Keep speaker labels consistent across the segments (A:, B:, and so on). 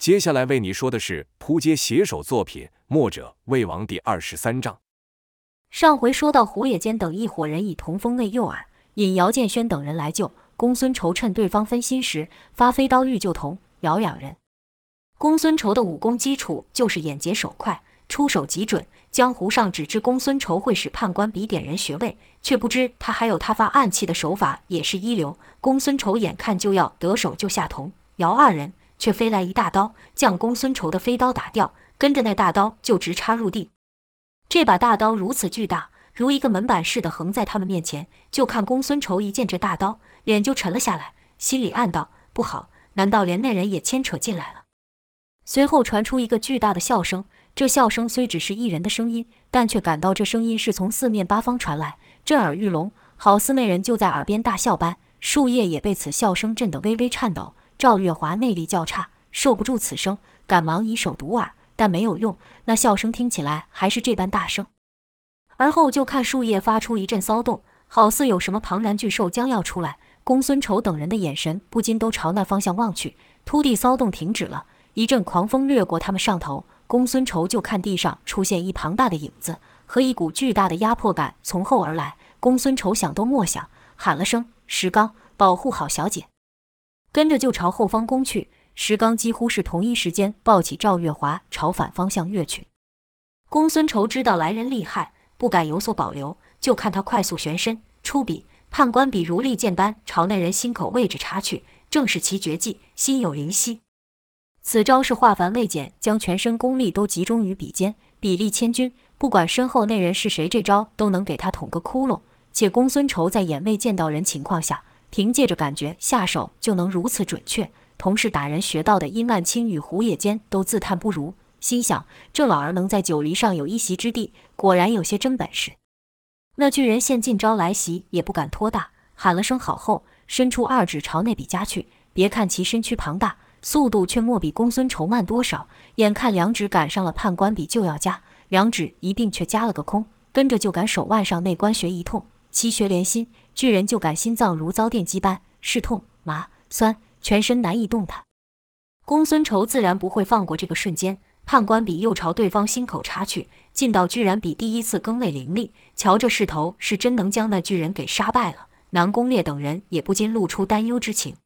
A: 接下来为你说的是扑街写手作品《墨者魏王》第二十三章。
B: 上回说到，胡野间等一伙人以童风内诱饵，引姚建轩等人来救公孙仇，趁对方分心时，发飞刀欲救童姚两人。公孙仇的武功基础就是眼疾手快，出手极准。江湖上只知公孙仇会使判官笔点人穴位，却不知他还有他发暗器的手法也是一流。公孙仇眼看就要得手救下童姚二人。却飞来一大刀，将公孙仇的飞刀打掉，跟着那大刀就直插入地。这把大刀如此巨大，如一个门板似的横在他们面前。就看公孙仇一见这大刀，脸就沉了下来，心里暗道：不好，难道连那人也牵扯进来了？随后传出一个巨大的笑声，这笑声虽只是一人的声音，但却感到这声音是从四面八方传来，震耳欲聋，好似那人就在耳边大笑般。树叶也被此笑声震得微微颤抖。赵月华内力较差，受不住此声，赶忙以手堵耳，但没有用。那笑声听起来还是这般大声。而后就看树叶发出一阵骚动，好似有什么庞然巨兽将要出来。公孙仇等人的眼神不禁都朝那方向望去。突地骚动停止了，一阵狂风掠过他们上头。公孙仇就看地上出现一庞大的影子，和一股巨大的压迫感从后而来。公孙仇想都莫想，喊了声：“石刚，保护好小姐。”跟着就朝后方攻去，石刚几乎是同一时间抱起赵月华朝反方向跃去。公孙仇知道来人厉害，不敢有所保留，就看他快速旋身出笔，判官笔如利剑般朝那人心口位置插去，正是其绝技心有灵犀。此招是化繁为简，将全身功力都集中于笔尖，笔力千钧，不管身后那人是谁，这招都能给他捅个窟窿。且公孙仇在眼未见到人情况下。凭借着感觉下手就能如此准确，同是打人学到的殷万清与胡野间都自叹不如，心想这老儿能在九黎上有一席之地，果然有些真本事。那巨人见近招来袭，也不敢托大，喊了声好后，伸出二指朝那笔夹去。别看其身躯庞大，速度却莫比公孙仇慢多少。眼看两指赶上了判官笔就要夹，两指一并却夹了个空，跟着就感手腕上内关穴一痛，七穴连心。巨人就感心脏如遭电击般，是痛、麻、酸，全身难以动弹。公孙仇自然不会放过这个瞬间，判官笔又朝对方心口插去。近到居然比第一次更为凌厉，瞧这势头，是真能将那巨人给杀败了。南宫烈等人也不禁露出担忧之情。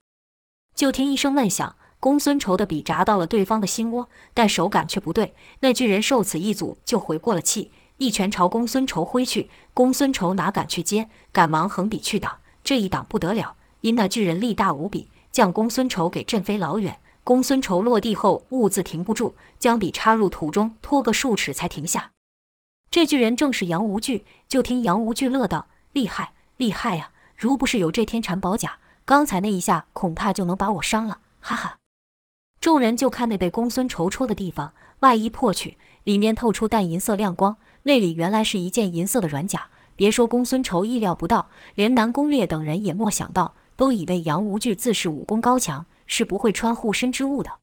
B: 就听一声闷响，公孙仇的笔扎到了对方的心窝，但手感却不对。那巨人受此一阻，就回过了气。一拳朝公孙仇挥去，公孙仇哪敢去接，赶忙横笔去挡。这一挡不得了，因那巨人力大无比，将公孙仇给震飞老远。公孙仇落地后兀自停不住，将笔插入土中，拖个数尺才停下。这巨人正是杨无惧，就听杨无惧乐道：“厉害，厉害呀！如不是有这天蚕宝甲，刚才那一下恐怕就能把我伤了。”哈哈。众人就看那被公孙仇戳的地方，外衣破去，里面透出淡银色亮光。那里原来是一件银色的软甲，别说公孙仇意料不到，连南宫烈等人也莫想到，都以为杨无惧自恃武功高强，是不会穿护身之物的。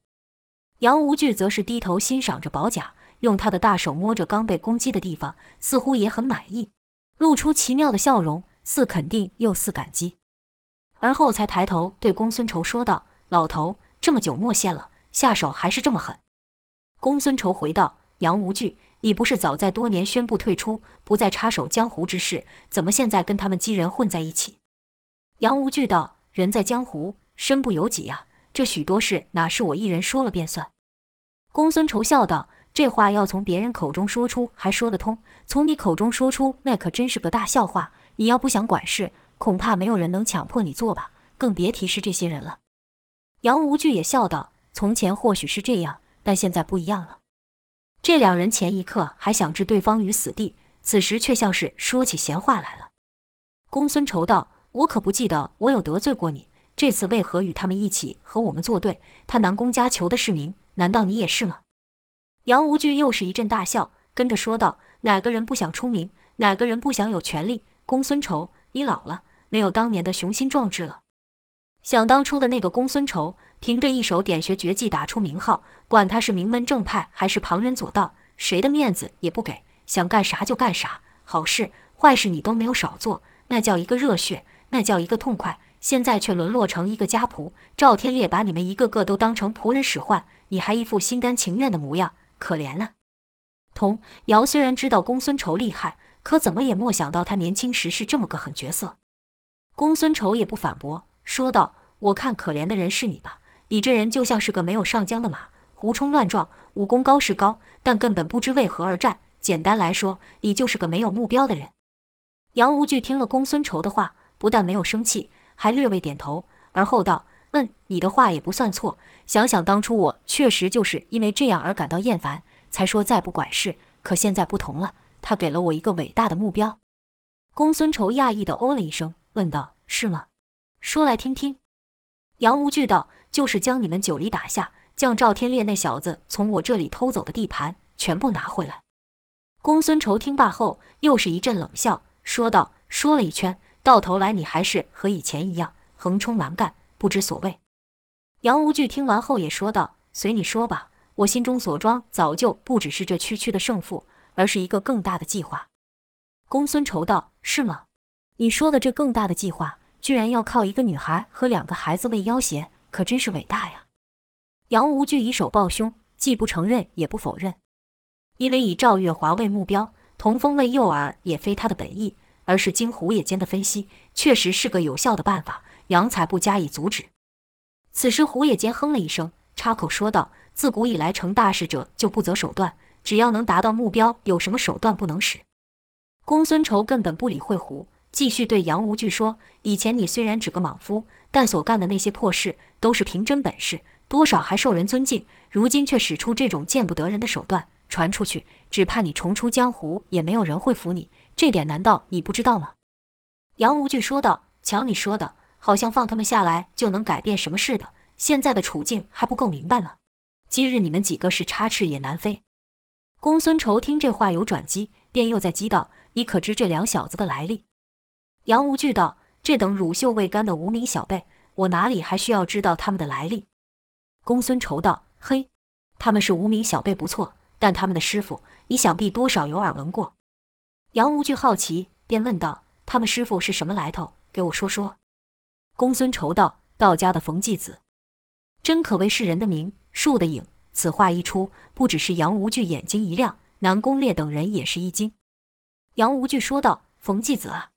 B: 杨无惧则是低头欣赏着宝甲，用他的大手摸着刚被攻击的地方，似乎也很满意，露出奇妙的笑容，似肯定又似感激，而后才抬头对公孙仇说道：“老头，这么久没见了，下手还是这么狠。”公孙仇回道：“杨无惧。”你不是早在多年宣布退出，不再插手江湖之事，怎么现在跟他们几人混在一起？杨无惧道：“人在江湖，身不由己呀、这许多事哪是我一人说了便算？”公孙仇笑道：“这话要从别人口中说出还说得通，从你口中说出那可真是个大笑话。你要不想管事，恐怕没有人能强迫你做吧，更别提是这些人了。”杨无惧也笑道：“从前或许是这样，但现在不一样了。”这两人前一刻还想置对方于死地，此时却像是说起闲话来了。公孙仇道：“我可不记得我有得罪过你，这次为何与他们一起和我们作对？他南宫家求的是名，难道你也是吗？”杨无惧又是一阵大笑，跟着说道：“哪个人不想出名？哪个人不想有权力？公孙仇，你老了，没有当年的雄心壮志了。想当初的那个公孙仇。”凭着一手点穴绝技打出名号，管他是名门正派还是旁人左道，谁的面子也不给，想干啥就干啥，好事坏事你都没有少做，那叫一个热血，那叫一个痛快。现在却沦落成一个家仆，赵天烈把你们一个个都当成仆人使唤，你还一副心甘情愿的模样，可怜了。童瑶虽然知道公孙仇厉害，可怎么也没想到他年轻时是这么个狠角色。公孙仇也不反驳，说道：“我看可怜的人是你吧？你这人就像是个没有上缰的马，胡冲乱撞，武功高是高，但根本不知为何而战。简单来说，你就是个没有目标的人。”杨无惧听了公孙仇的话，不但没有生气，还略微点头，而后道：“嗯，你的话也不算错。想想当初我确实就是因为这样而感到厌烦，才说再不管事。可现在不同了，他给了我一个伟大的目标。”公孙仇讶异地哦了一声，问道：“是吗？说来听听。”杨无惧道：“就是将你们九黎打下，将赵天烈那小子从我这里偷走的地盘全部拿回来。”公孙仇听罢后，又是一阵冷笑。说道：“说了一圈，到头来你还是和以前一样横冲蛮干，不知所谓。”杨无惧听完后也说道：“随你说吧，我心中所装早就不只是这区区的胜负，而是一个更大的计划。”公孙仇道：“是吗？你说的这更大的计划，居然要靠一个女孩和两个孩子为要挟，可真是伟大呀！”杨无惧以手抱胸，既不承认也不否认，因为以赵月华为目标。童风为诱饵也非他的本意，而是经胡野间的分析，确实是个有效的办法，杨才不加以阻止。此时胡野间哼了一声，插口说道：“自古以来，成大事者就不择手段，只要能达到目标，有什么手段不能使？”公孙仇根本不理会胡，继续对杨无惧说：“以前你虽然只个莽夫，但所干的那些破事都是凭真本事，多少还受人尊敬，如今却使出这种见不得人的手段。”传出去，只怕你重出江湖也没有人会服你。这点难道你不知道吗？杨无惧说道：“瞧你说的，好像放他们下来就能改变什么似的。现在的处境还不够明白吗？今日你们几个是插翅也难飞。”公孙仇听这话有转机，便又在激道：“你可知这两小子的来历？”杨无惧道：“这等乳臭未干的无名小辈，我哪里还需要知道他们的来历？”公孙仇道：“嘿，他们是无名小辈不错。”但他们的师傅，你想必多少有耳闻过。杨无惧好奇，便问道：“他们师傅是什么来头？给我说说。”公孙仇道：“道家的冯继子，真可谓是人的名，树的影。”此话一出，不只是杨无惧眼睛一亮，南宫烈等人也是一惊。杨无惧说道：“冯继子啊，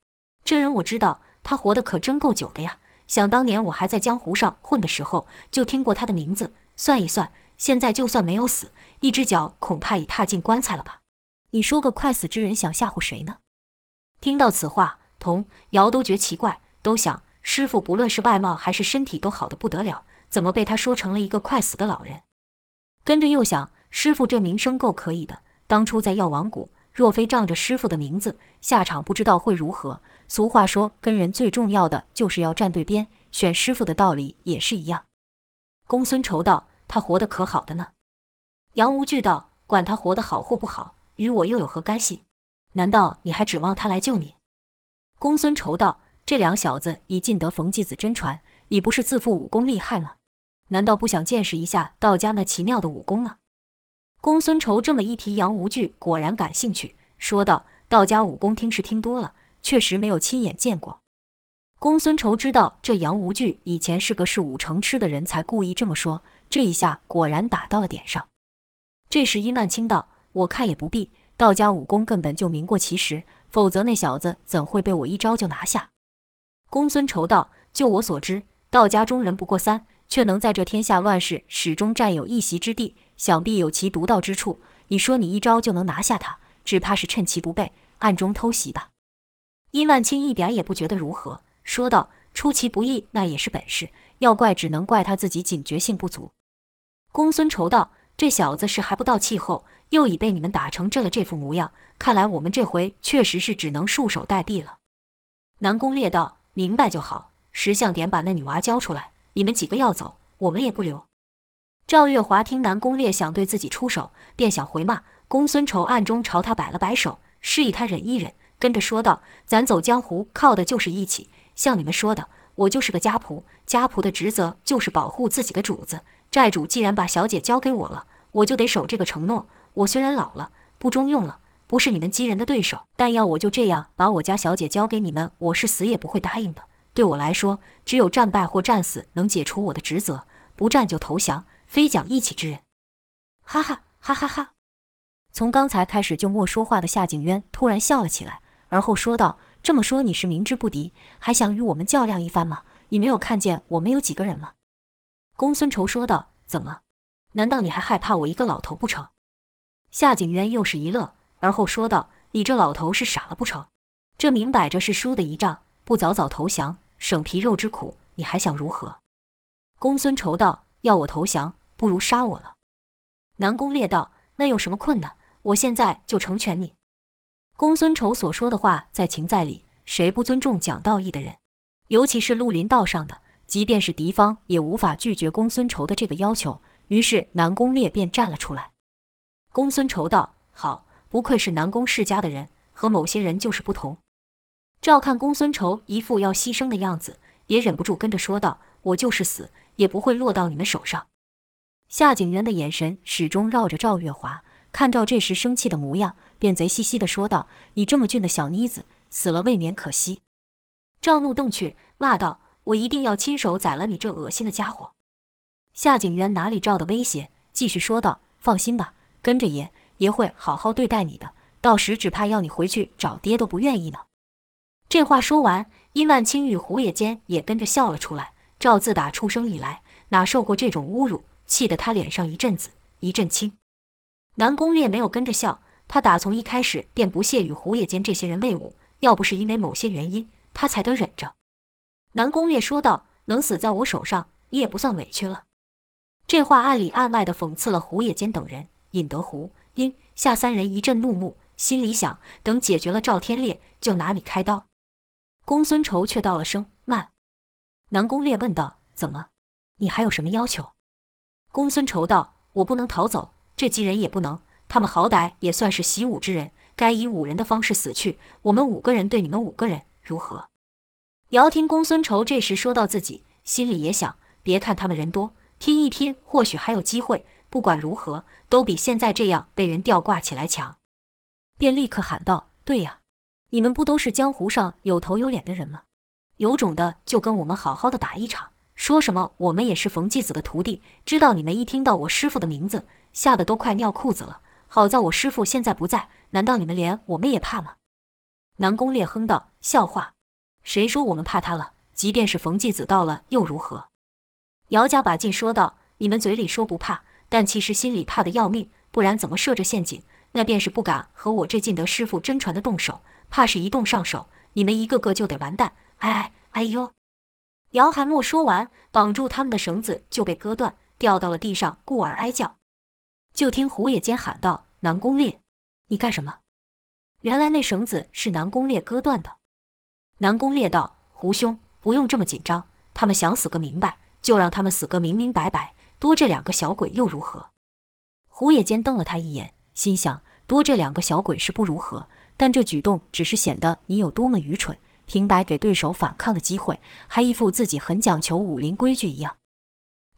B: 这人我知道，他活得可真够久的呀。想当年我还在江湖上混的时候，就听过他的名字。算一算。”现在就算没有死，一只脚恐怕已踏进棺材了吧？你说个快死之人想吓唬谁呢？听到此话，童瑶都觉奇怪，都想师傅不论是外貌还是身体都好得不得了，怎么被他说成了一个快死的老人？跟着又想师傅这名声够可以的，当初在药王谷，若非仗着师傅的名字，下场不知道会如何。俗话说，跟人最重要的就是要站对边，选师傅的道理也是一样。公孙仇道。他活得可好的呢？杨无惧道：“管他活得好或不好，与我又有何干系？难道你还指望他来救你？”公孙仇道：“这两小子已尽得冯继子真传，你不是自负武功厉害吗？难道不想见识一下道家那奇妙的武功吗？”公孙仇这么一提，杨无惧果然感兴趣，说道：“道家武功听是听多了，确实没有亲眼见过。”公孙仇知道这杨无惧以前是个嗜武成痴的人，才故意这么说。这一下果然打到了点上。这时，殷万清道：“我看也不必，道家武功根本就名过其实，否则那小子怎会被我一招就拿下？”公孙仇道：“就我所知，道家中人不过三，却能在这天下乱世始终占有一席之地，想必有其独到之处。你说你一招就能拿下他，只怕是趁其不备，暗中偷袭吧？”殷万清一点也不觉得如何，说道：“出其不意，那也是本事。”要怪，只能怪他自己警觉性不足。公孙仇道：“这小子是还不到气候，又已被你们打成这了这副模样，看来我们这回确实是只能束手待毙了。”南宫烈道：“明白就好，识相点把那女娃交出来。你们几个要走，我们也不留。”赵月华听南宫烈想对自己出手，便想回骂公孙仇，暗中朝他摆了摆手，示意他忍一忍，跟着说道：“咱走江湖靠的就是义气，像你们说的。”我就是个家仆，家仆的职责就是保护自己的主子。债主既然把小姐交给我了，我就得守这个承诺。我虽然老了，不中用了，不是你们姬人的对手，但要我就这样把我家小姐交给你们，我是死也不会答应的。对我来说，只有战败或战死能解除我的职责，不战就投降，非讲义气之人。哈哈哈哈哈！从刚才开始就没说话的夏景渊突然笑了起来，而后说道：“这么说你是明知不敌，还想与我们较量一番吗？你没有看见我们有几个人吗？”公孙仇说道：“怎么？难道你还害怕我一个老头不成？”夏景渊又是一乐，而后说道：“你这老头是傻了不成？这明摆着是输的一仗，不早早投降，省皮肉之苦，你还想如何？”公孙仇道：“要我投降，不如杀我了。”南宫烈道：“那有什么困难？我现在就成全你。”公孙仇所说的话在情在理，谁不尊重讲道义的人？尤其是绿林道上的，即便是敌方也无法拒绝公孙仇的这个要求。于是南宫烈便站了出来。公孙仇道：“好，不愧是南宫世家的人，和某些人就是不同。”照看公孙仇一副要牺牲的样子，也忍不住跟着说道：“我就是死，也不会落到你们手上。”夏景渊的眼神始终绕着赵月华，看赵这时生气的模样，便贼兮兮地说道：“你这么俊的小妮子，死了未免可惜。”赵怒瞪去，骂道：“我一定要亲手宰了你这恶心的家伙！”夏景渊哪里赵的威胁，继续说道：“放心吧，跟着爷，爷会好好对待你的。到时只怕要你回去找爹都不愿意呢。”这话说完，殷万清与胡野间也跟着笑了出来。赵自打出生以来，哪受过这种侮辱？气得他脸上一阵紫一阵青，南宫烈没有跟着笑，他打从一开始便不屑与胡野间这些人为伍，要不是因为某些原因，他才得忍着。南宫烈说道：“能死在我手上，你也不算委屈了。”这话暗里暗外的讽刺了胡野间等人，引得胡、殷、夏三人一阵怒目，心里想：等解决了赵天烈，就拿你开刀。公孙仇却道了声慢。南宫烈问道：“怎么？你还有什么要求？”公孙仇道：“我不能逃走，这几人也不能。他们好歹也算是习武之人，该以五人的方式死去。我们五个人对你们五个人，如何？”姚听公孙仇这时说到自己，心里也想：别看他们人多，拼一拼，或许还有机会。不管如何，都比现在这样被人吊挂起来强。便立刻喊道：“对呀，你们不都是江湖上有头有脸的人吗？有种的就跟我们好好的打一场。”说什么？我们也是冯继子的徒弟，知道你们一听到我师傅的名字，吓得都快尿裤子了。好在我师傅现在不在，难道你们连我们也怕吗？南宫烈哼道：“笑话，谁说我们怕他了？即便是冯继子到了又如何？”姚家把劲说道：“你们嘴里说不怕，但其实心里怕得要命，不然怎么设着陷阱？那便是不敢和我这进得师傅真传的动手，怕是一动上手，你们一个个就得完蛋。哎哎哎呦！”姚寒墨说完，绑住他们的绳子就被割断，掉到了地上，故而哀叫。就听胡野间喊道：“南宫烈，你干什么？”原来那绳子是南宫烈割断的。南宫烈道：“胡兄，不用这么紧张，他们想死个明白，就让他们死个明明白白，多这两个小鬼又如何？”胡野间瞪了他一眼，心想：多这两个小鬼是不如何，但这举动只是显得你有多么愚蠢。平白给对手反抗的机会，还一副自己很讲求武林规矩一样。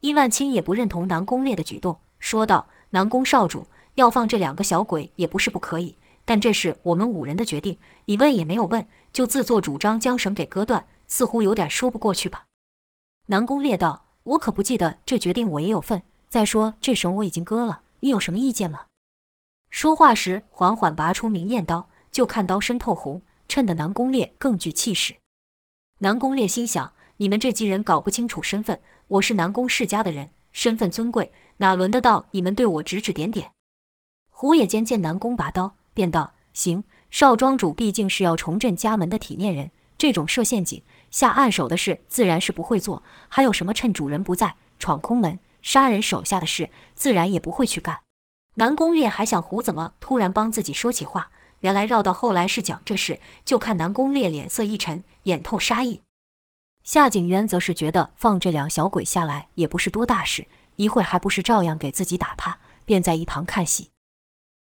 B: 伊万青也不认同南宫烈的举动，说道：“南宫少主要放这两个小鬼也不是不可以，但这是我们五人的决定，你问也没有问，就自作主张将绳给割断，似乎有点说不过去吧？”南宫烈道：“我可不记得这决定我也有份。再说这绳我已经割了，你有什么意见吗？”说话时，缓缓拔出明艳刀，就看刀身透红。衬得南宫烈更具气势。南宫烈心想：你们这几人搞不清楚身份，我是南宫世家的人，身份尊贵，哪轮得到你们对我指指点点？胡野间见南宫拔刀，便道：“行，少庄主毕竟是要重振家门的体面人，这种设陷阱、下暗手的事，自然是不会做。还有什么趁主人不在闯空门、杀人手下的事，自然也不会去干。”南宫烈还想胡怎么突然帮自己说起话。原来绕到后来是讲这事，就看南宫烈脸色一沉，眼透杀意。夏景渊则是觉得放这两小鬼下来也不是多大事，一会还不是照样给自己打趴，便在一旁看戏。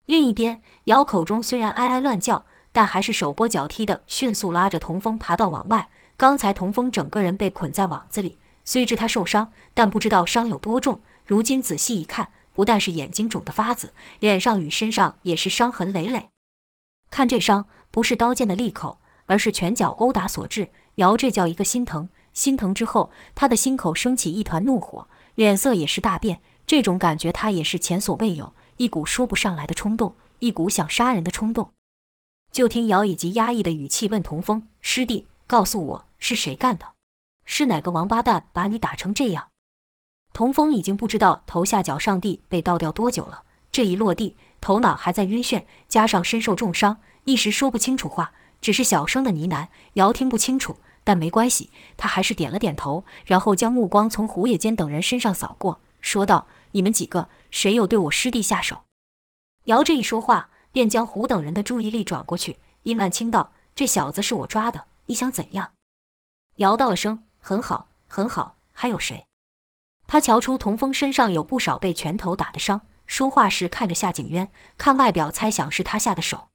B: 另一边，姚口中虽然哀哀乱叫，但还是手拨脚踢的迅速拉着童风爬到网外。刚才童风整个人被捆在网子里，虽知他受伤，但不知道伤有多重。如今仔细一看，不但是眼睛肿得发紫，脸上与身上也是伤痕累累。看这伤，不是刀剑的利口，而是拳脚殴打所致。姚这叫一个心疼，心疼之后，他的心口升起一团怒火，脸色也是大变。这种感觉他也是前所未有，一股说不上来的冲动，一股想杀人的冲动。就听姚以极压抑的语气问童风：“师弟，告诉我是谁干的？是哪个王八蛋把你打成这样？”童风已经不知道头下脚上地被倒掉多久了，这一落地，头脑还在晕眩，加上身受重伤，一时说不清楚话，只是小声的呢喃。姚听不清楚，但没关系，他还是点了点头，然后将目光从胡野间等人身上扫过，说道：“你们几个，谁有对我师弟下手？”姚这一说话，便将胡等人的注意力转过去。殷万清道：“这小子是我抓的，你想怎样？”姚道了声：“很好，很好。”还有谁？他瞧出童峰身上有不少被拳头打的伤，说话时看着夏景渊，看外表猜想是他下的手。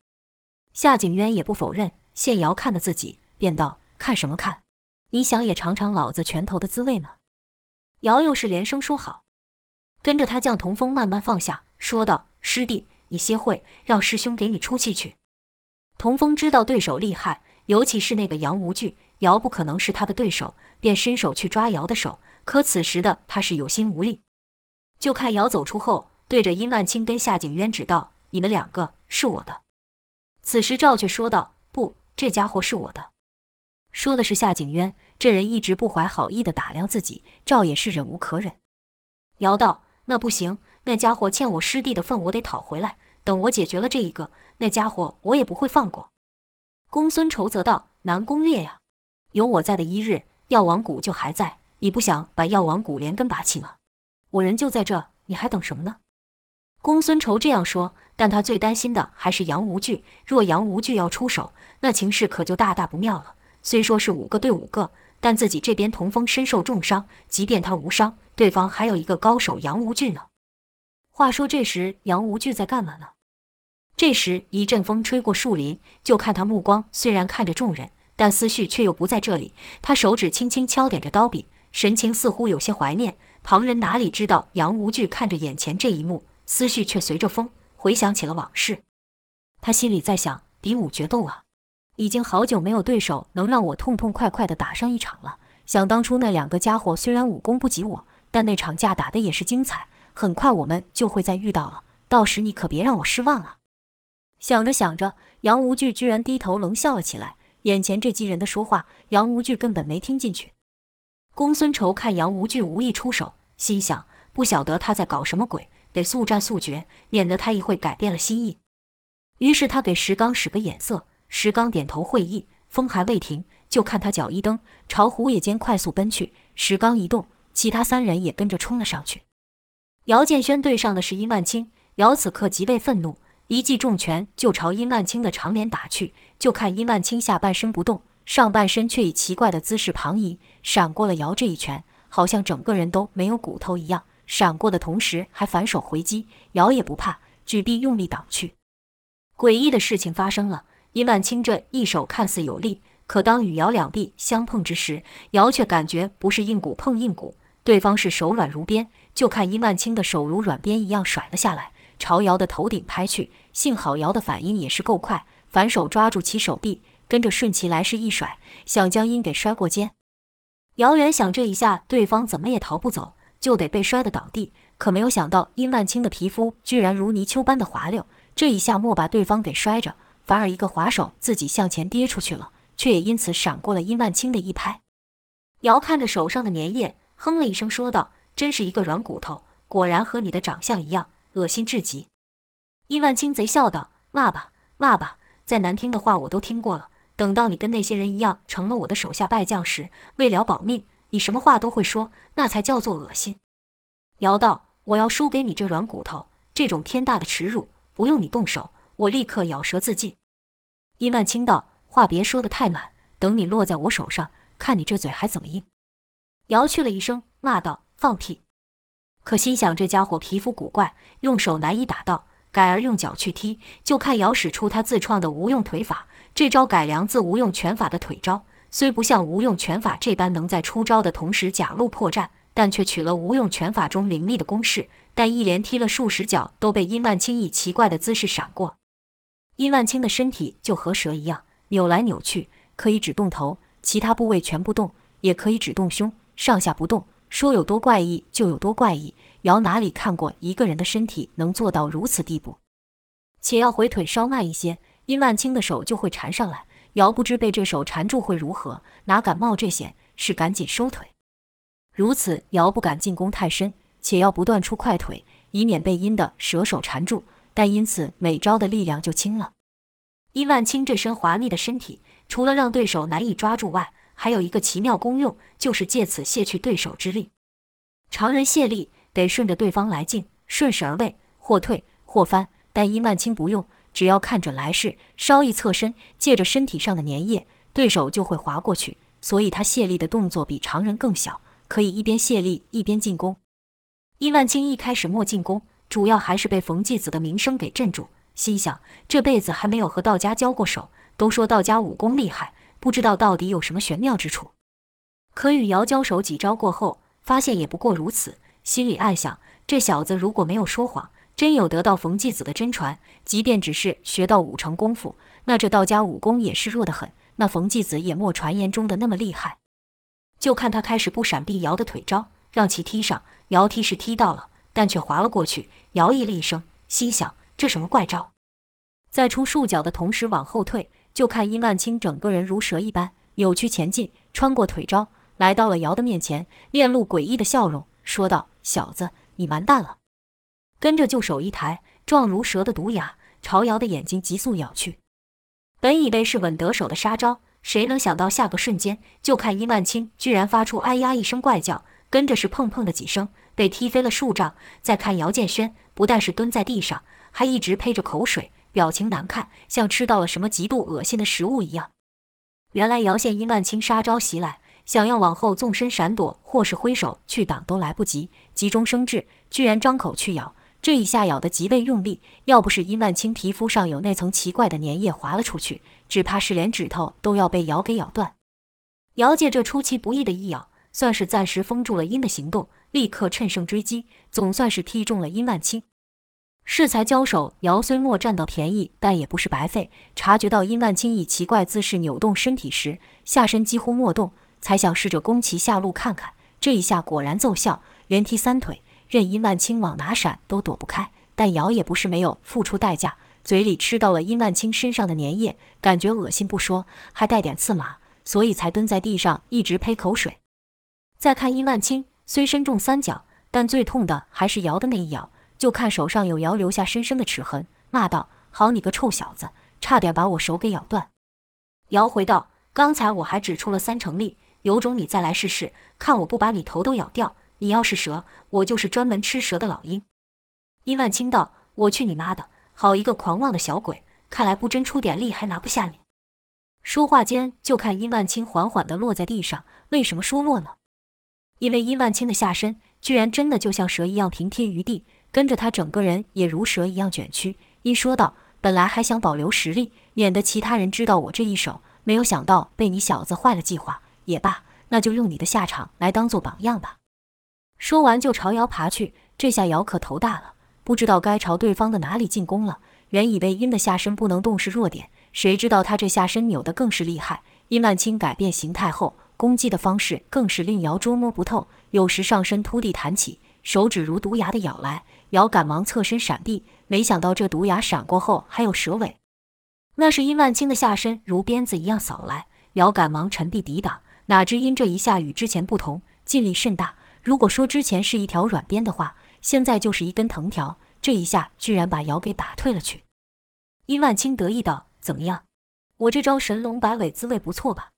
B: 夏景渊也不否认，见姚看的自己，便道：“看什么看？你想也尝尝老子拳头的滋味吗？”姚又是连声说好，跟着他将童风慢慢放下，说道：“师弟。”你歇会，让师兄给你出气去。童风知道对手厉害，尤其是那个杨无惧，姚不可能是他的对手，便伸手去抓姚的手。可此时的他是有心无力。就看姚走出后，对着殷万清跟夏景渊指道：“你们两个是我的。”此时赵却说道：“不，这家伙是我的。”说的是夏景渊，这人一直不怀好意地打量自己，赵也是忍无可忍。姚道：“那不行。”那家伙欠我师弟的份，我得讨回来。等我解决了这一个，那家伙我也不会放过。公孙仇则道：“南宫烈呀，有我在的一日，药王谷就还在。你不想把药王谷连根拔起吗？我人就在这，你还等什么呢？”公孙仇这样说，但他最担心的还是杨无惧。若杨无惧要出手，那情势可就大大不妙了。虽说是五个对五个，但自己这边童风身受重伤，即便他无伤，对方还有一个高手杨无惧呢。话说这时，杨无惧在干嘛呢？这时一阵风吹过树林，就看他目光虽然看着众人，但思绪却又不在这里。他手指轻轻敲点着刀柄，神情似乎有些怀念。旁人哪里知道杨无惧看着眼前这一幕，思绪却随着风回想起了往事。他心里在想：比武决斗啊，已经好久没有对手能让我痛痛快快地打上一场了。想当初那两个家伙虽然武功不及我，但那场架打得也是精彩。很快我们就会再遇到了，到时你可别让我失望啊！想着想着，杨无惧居然低头冷笑了起来。眼前这几人的说话，杨无惧根本没听进去。公孙仇看杨无惧无意出手，心想：不晓得他在搞什么鬼，得速战速决，免得他一会改变了心意。于是他给石刚使个眼色，石刚点头会意。风还未停，就看他脚一蹬，朝胡野间快速奔去。石刚一动，其他三人也跟着冲了上去。姚建轩对上的是殷万清，姚此刻极为愤怒，一记重拳就朝殷万清的长脸打去。就看殷万清下半身不动，上半身却以奇怪的姿势旁移，闪过了姚这一拳，好像整个人都没有骨头一样。闪过的同时还反手回击，姚也不怕，举臂用力挡去。诡异的事情发生了，殷万清这一手看似有力，可当与姚两臂相碰之时，姚却感觉不是硬骨碰硬骨，对方是手软如鞭。就看殷万清的手如软鞭一样甩了下来，朝姚的头顶拍去。幸好姚的反应也是够快，反手抓住其手臂，跟着顺其来势一甩，想将殷给摔过肩。姚远想这一下对方怎么也逃不走，就得被摔得倒地。可没有想到殷万清的皮肤居然如泥鳅般的滑溜，这一下莫把对方给摔着，反而一个滑手自己向前跌出去了，却也因此闪过了殷万清的一拍。姚看着手上的粘液，哼了一声说道。真是一个软骨头，果然和你的长相一样，恶心至极。殷万清贼笑道：“骂吧，骂吧，再难听的话我都听过了。等到你跟那些人一样成了我的手下败将时，为了保命，你什么话都会说，那才叫做恶心。”姚道：“我要输给你这软骨头，这种天大的耻辱，不用你动手，我立刻咬舌自尽。”殷万清道：“话别说得太满，等你落在我手上，看你这嘴还怎么硬。”姚去了一声，骂道。放屁！可心想这家伙皮肤古怪，用手难以打到，改而用脚去踢。就看姚使出他自创的无用腿法，这招改良自无用拳法的腿招，虽不像无用拳法这般能在出招的同时假露破绽，但却取了无用拳法中凌厉的攻势。但一连踢了数十脚，都被殷万清以奇怪的姿势闪过。殷万清的身体就和蛇一样扭来扭去，可以只动头，其他部位全不动；也可以只动胸，上下不动。说有多怪异就有多怪异。姚哪里看过一个人的身体能做到如此地步？且要回腿稍慢一些，殷万清的手就会缠上来。姚不知被这手缠住会如何，哪敢冒这险？是赶紧收腿。如此，姚不敢进攻太深，且要不断出快腿，以免被殷的蛇手缠住。但因此，每招的力量就轻了。殷万清这身华丽的身体，除了让对手难以抓住外，还有一个奇妙功用，就是借此卸去对手之力。常人卸力得顺着对方来劲，顺势而为，或退或翻。但殷万清不用，只要看准来势，稍一侧身，借着身体上的粘液，对手就会滑过去。所以他卸力的动作比常人更小，可以一边卸力一边进攻。殷万清一开始莫进攻，主要还是被冯继子的名声给镇住。心想，这辈子还没有和道家交过手，都说道家武功厉害，不知道到底有什么玄妙之处。可与姚交手几招过后，发现也不过如此，心里暗想：这小子如果没有说谎，真有得到冯继子的真传，即便只是学到五成功夫，那这道家武功也是弱得很。那冯继子也莫传言中的那么厉害。就看他开始不闪避姚的腿招，让其踢上，姚踢是踢到了，但却滑了过去。摇曳了一声，心想。这什么怪招？在出数脚的同时往后退，就看殷万清整个人如蛇一般扭曲前进，穿过腿招，来到了姚的面前，面露诡异的笑容，说道：“小子，你完蛋了！”跟着就手一抬，状如蛇的毒牙朝姚的眼睛急速咬去。本以为是稳得手的杀招，谁能想到下个瞬间，就看殷万清居然发出“哎呀”一声怪叫，跟着是砰砰的几声，被踢飞了数丈。再看姚建轩，不但是蹲在地上。还一直呸着口水，表情难看，像吃到了什么极度恶心的食物一样。原来姚见殷万青杀招袭来，想要往后纵身闪躲，或是挥手去挡都来不及，急中生智，居然张口去咬。这一下咬得极为用力，要不是殷万清皮肤上有那层奇怪的粘液滑了出去，只怕是连指头都要被咬给咬断。姚借这出其不意的一咬，算是暂时封住了殷的行动，立刻趁胜追击，总算是踢中了殷万清。适才交手，姚虽莫占到便宜，但也不是白费。察觉到殷万清以奇怪姿势扭动身体时，下身几乎莫动，才想试着攻其下路看看。这一下果然奏效，连踢三腿，任殷万清往哪闪都躲不开。但姚也不是没有付出代价，嘴里吃到了殷万清身上的粘液，感觉恶心不说，还带点刺麻，所以才蹲在地上一直呸口水。再看殷万清，虽身中三脚，但最痛的还是姚的那一咬。就看手上有姚留下深深的齿痕，骂道：“好你个臭小子，差点把我手给咬断。”姚回道：“刚才我还只出了三成力，有种你再来试试，看我不把你头都咬掉。你要是蛇，我就是专门吃蛇的老鹰。”殷万清道：“我去你妈的！好一个狂妄的小鬼，看来不真出点力还拿不下你。”说话间，就看殷万清缓缓地落在地上。为什么说落呢？因为殷万清的下身居然真的就像蛇一样平贴于地。跟着他，整个人也如蛇一样卷曲。一说道：“本来还想保留实力，免得其他人知道我这一手，没有想到被你小子坏了计划。也罢，那就用你的下场来当做榜样吧。”说完就朝姚爬去。这下姚可头大了，不知道该朝对方的哪里进攻了。原以为殷的下身不能动是弱点，谁知道他这下身扭得更是厉害。殷万清改变形态后，攻击的方式更是令姚捉摸不透，有时上身突地弹起，手指如毒牙的咬来。姚赶忙侧身闪避，没想到这毒牙闪过后还有蛇尾，那是殷万清的下身如鞭子一样扫来。姚赶忙沉臂抵挡，哪知殷这一下与之前不同，劲力甚大。如果说之前是一条软鞭的话，现在就是一根藤条。这一下居然把姚给打退了去。殷万清得意道：“怎么样，我这招神龙摆尾滋味不错吧？”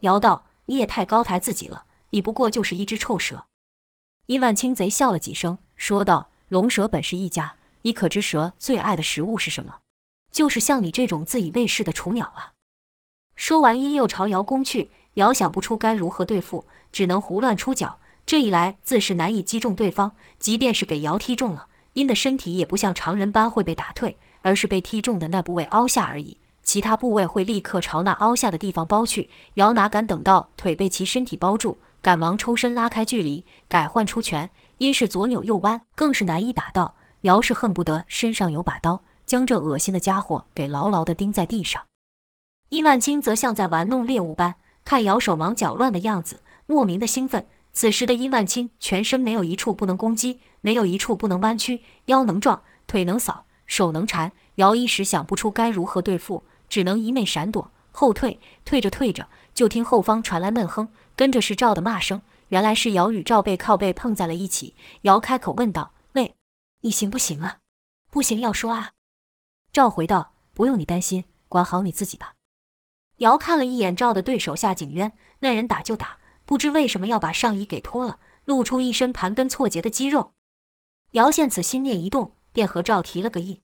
B: 姚道：“你也太高抬自己了，你不过就是一只臭蛇。”殷万清贼笑了几声，说道。龙蛇本是一家，你可知蛇最爱的食物是什么？就是像你这种自以为是的雏鸟啊！说完，殷又朝姚攻去。姚想不出该如何对付，只能胡乱出脚。这一来，自是难以击中对方。即便是给姚踢中了，殷的身体也不像常人般会被打退，而是被踢中的那部位凹下而已。其他部位会立刻朝那凹下的地方包去。姚哪敢等到腿被其身体包住，赶忙抽身拉开距离，改换出拳。因是左扭右弯，更是难以打到。姚是恨不得身上有把刀，将这恶心的家伙给牢牢地钉在地上。殷万清则像在玩弄猎物般，看姚手忙脚乱的样子，莫名的兴奋，此时的殷万清全身没有一处不能攻击，没有一处不能弯曲，腰能撞，腿能扫，手能缠。姚一时想不出该如何对付，只能一昧闪躲，后退。退着退着，就听后方传来闷哼，跟着是赵的骂声。原来是姚与赵背靠背碰在了一起。姚开口问道：“喂，你行不行啊？不行要说啊。”赵回道：“不用你担心，管好你自己吧。”姚看了一眼赵的对手夏景渊，那人打就打，不知为什么要把上衣给脱了，露出一身盘根错节的肌肉。姚见此心念一动，便和赵提了个议。